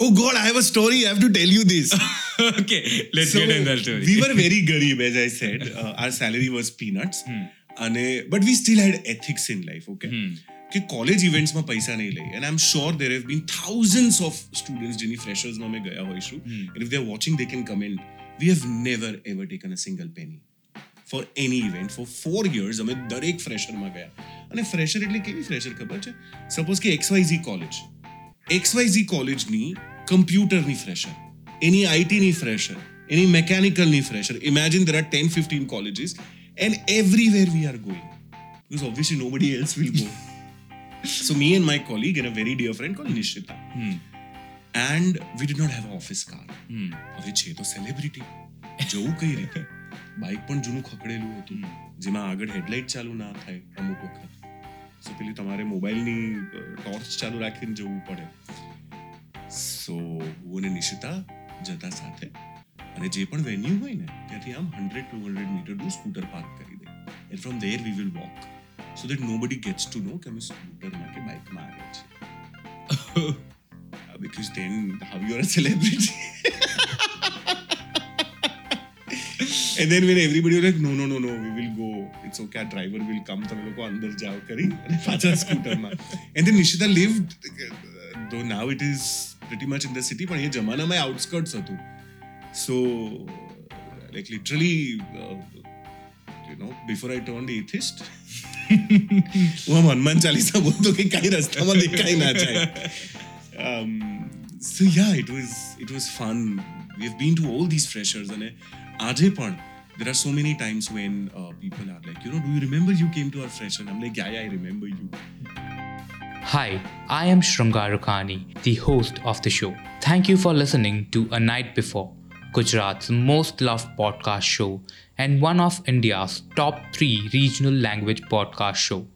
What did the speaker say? Oh God, I have a story. I have to tell you this. okay, let's so, get in that story. we were very garib, as I said. Uh, our salary was peanuts. Hmm. અને but we still had ethics in life okay કે college ઇવેન્ટ્સમાં પૈસા નહીં લઈ and I am sure there have been thousands of students જેની ફ્રેશર્સમાં અમે ગયા હોઈશું and if they are watching they can comment we have never ever taken a single penny for any event for four years અમે દરેક ફ્રેશરમાં ગયા અને fresher એટલે કેવી ફ્રેશર ખબર છે સપોઝ કે એક્સવાયઝી કોલેજ એક્સવાયઝી કોલેજની કમ્પ્યુટરની ફ્રેશર એની આઈટીની ફ્રેશર એની મેકેનિકલની fresher imagine there are ten fifteen colleges and everywhere we are going because obviously nobody else will go. so me and my colleague and a very dear friend called Nishita. Hmm. And we did not have an office હવે છે તો celebrity જવું કઈ રીતે bike પણ જૂનું ખકડેલું હતું જેમાં આગળ હેડલાઇટ ચાલુ ના થાય અમુક વખત સો પેલી તમારે મોબાઈલની ટોર્ચ ચાલુ રાખીને જવું પડે સો હું અને નિશિતા જતા સાથે અને જે પણ વેન્યુ હોય ને ત્યાંથી આમ હંડ્રેડ ટુ હંડ્રેડ મીટરનું સ્કૂટર પાર્ક કરી દે and from there we will walk so that nobody gets two નો કે અમે સ્કૂટરમાં કે બાઇકમાં આવ્યા છીએ because then how you are a celebrity and then when everybody like no no no no we will go it's okay આ driver will come તમે લોકો અંદર જાઓ કરી અને પાછા સ્કૂટરમાં and then Nishita live though now it is pretty much in the city પણ એ જમાનામાં આઉટસ્કર્ટ્સ હતું સો like literally uh, you know before I turned atheist હું આમ હનુમાન ચાલીસા બોલતો કે કાંઈ રસ્તામાં દેખાય ના જાય so yeah it was it was fun we have been to all these freshers અને આજે પણ there are so many times when uh, people are like, you know, do you remember you came to our fresher? And I'm like, yeah, yeah, I remember you. Hi, I am Shramgar Rukhani, the host of the show. Thank you for listening to A Night Before, Gujarat's most loved podcast show and one of India's top three regional language podcast show.